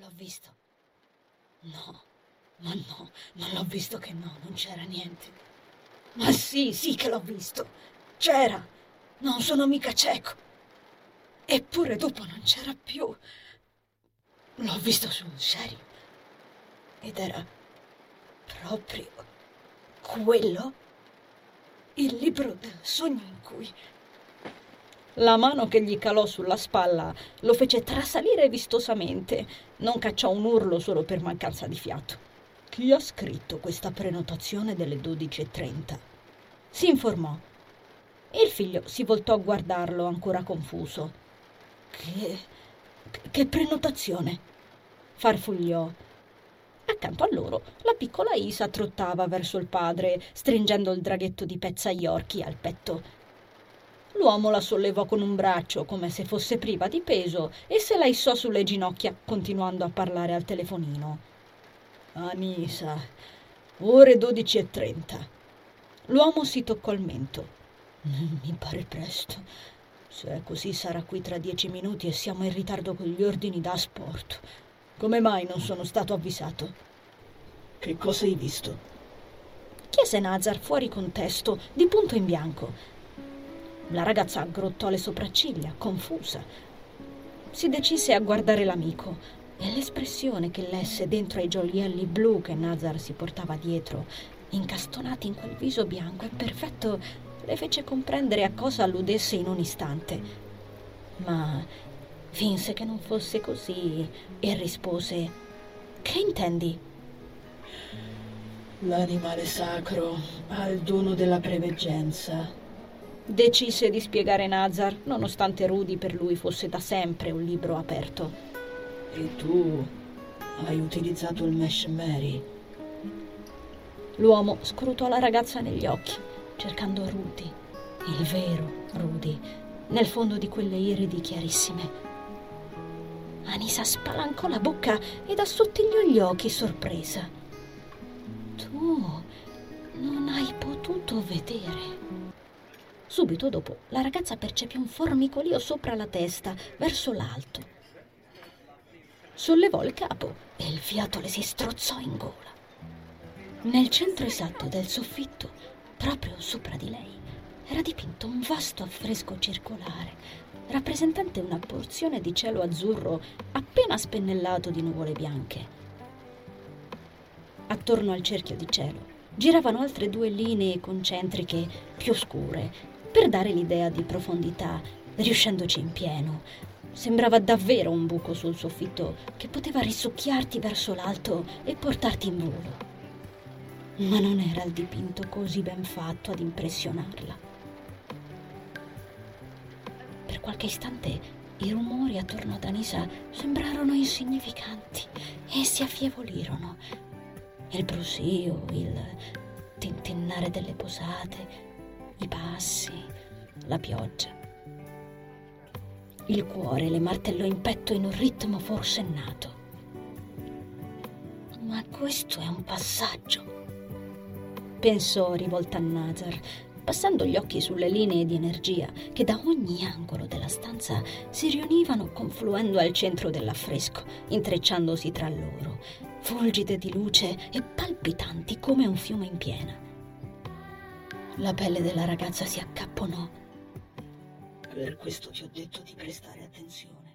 L'ho visto. No, ma no, non l'ho visto che no, non c'era niente. Ma sì, sì che l'ho visto. C'era. Non sono mica cieco. Eppure dopo non c'era più. L'ho visto sul serio. Ed era proprio quello. Il libro del sogno in cui... La mano che gli calò sulla spalla lo fece trasalire vistosamente. Non cacciò un urlo solo per mancanza di fiato. Chi ha scritto questa prenotazione delle 12.30? Si informò. Il figlio si voltò a guardarlo, ancora confuso. Che. che prenotazione? farfugliò. Accanto a loro la piccola Isa trottava verso il padre, stringendo il draghetto di pezzaiorchi al petto. L'uomo la sollevò con un braccio, come se fosse priva di peso, e se la issò sulle ginocchia, continuando a parlare al telefonino. Anisa, ore dodici e trenta. L'uomo si toccò il mento. Mi pare presto. Se è così sarà qui tra dieci minuti e siamo in ritardo con gli ordini da sport. Come mai non sono stato avvisato? Che cosa hai visto? Chiese Nazar fuori contesto, di punto in bianco. La ragazza aggrottò le sopracciglia, confusa. Si decise a guardare l'amico e l'espressione che lesse dentro ai gioielli blu che Nazar si portava dietro, incastonati in quel viso bianco e perfetto, le fece comprendere a cosa alludesse in un istante. Ma finse che non fosse così e rispose: Che intendi? L'animale sacro ha il dono della preveggenza. Decise di spiegare Nazar, nonostante Rudy per lui fosse da sempre un libro aperto. E tu hai utilizzato il Mesh Mary. L'uomo scrutò la ragazza negli occhi, cercando Rudy, il vero Rudy, nel fondo di quelle iridi chiarissime. Anisa spalancò la bocca ed assottigliò gli occhi sorpresa. Tu non hai potuto vedere. Subito dopo la ragazza percepì un formicolio sopra la testa, verso l'alto sollevò il capo e il fiato le si strozzò in gola. Nel centro esatto del soffitto, proprio sopra di lei, era dipinto un vasto affresco circolare, rappresentante una porzione di cielo azzurro appena spennellato di nuvole bianche. Attorno al cerchio di cielo giravano altre due linee concentriche più scure, per dare l'idea di profondità, riuscendoci in pieno, Sembrava davvero un buco sul soffitto che poteva risucchiarti verso l'alto e portarti in volo. Ma non era il dipinto così ben fatto ad impressionarla. Per qualche istante i rumori attorno ad Anisa sembrarono insignificanti e si affievolirono. Il brusio, il tintinnare delle posate, i passi, la pioggia. Il cuore le martellò in petto in un ritmo forsennato. Ma questo è un passaggio, pensò rivolta a Nazar, passando gli occhi sulle linee di energia che da ogni angolo della stanza si riunivano confluendo al centro dell'affresco, intrecciandosi tra loro, fulgide di luce e palpitanti come un fiume in piena. La pelle della ragazza si accapponò per questo ti ho detto di prestare attenzione.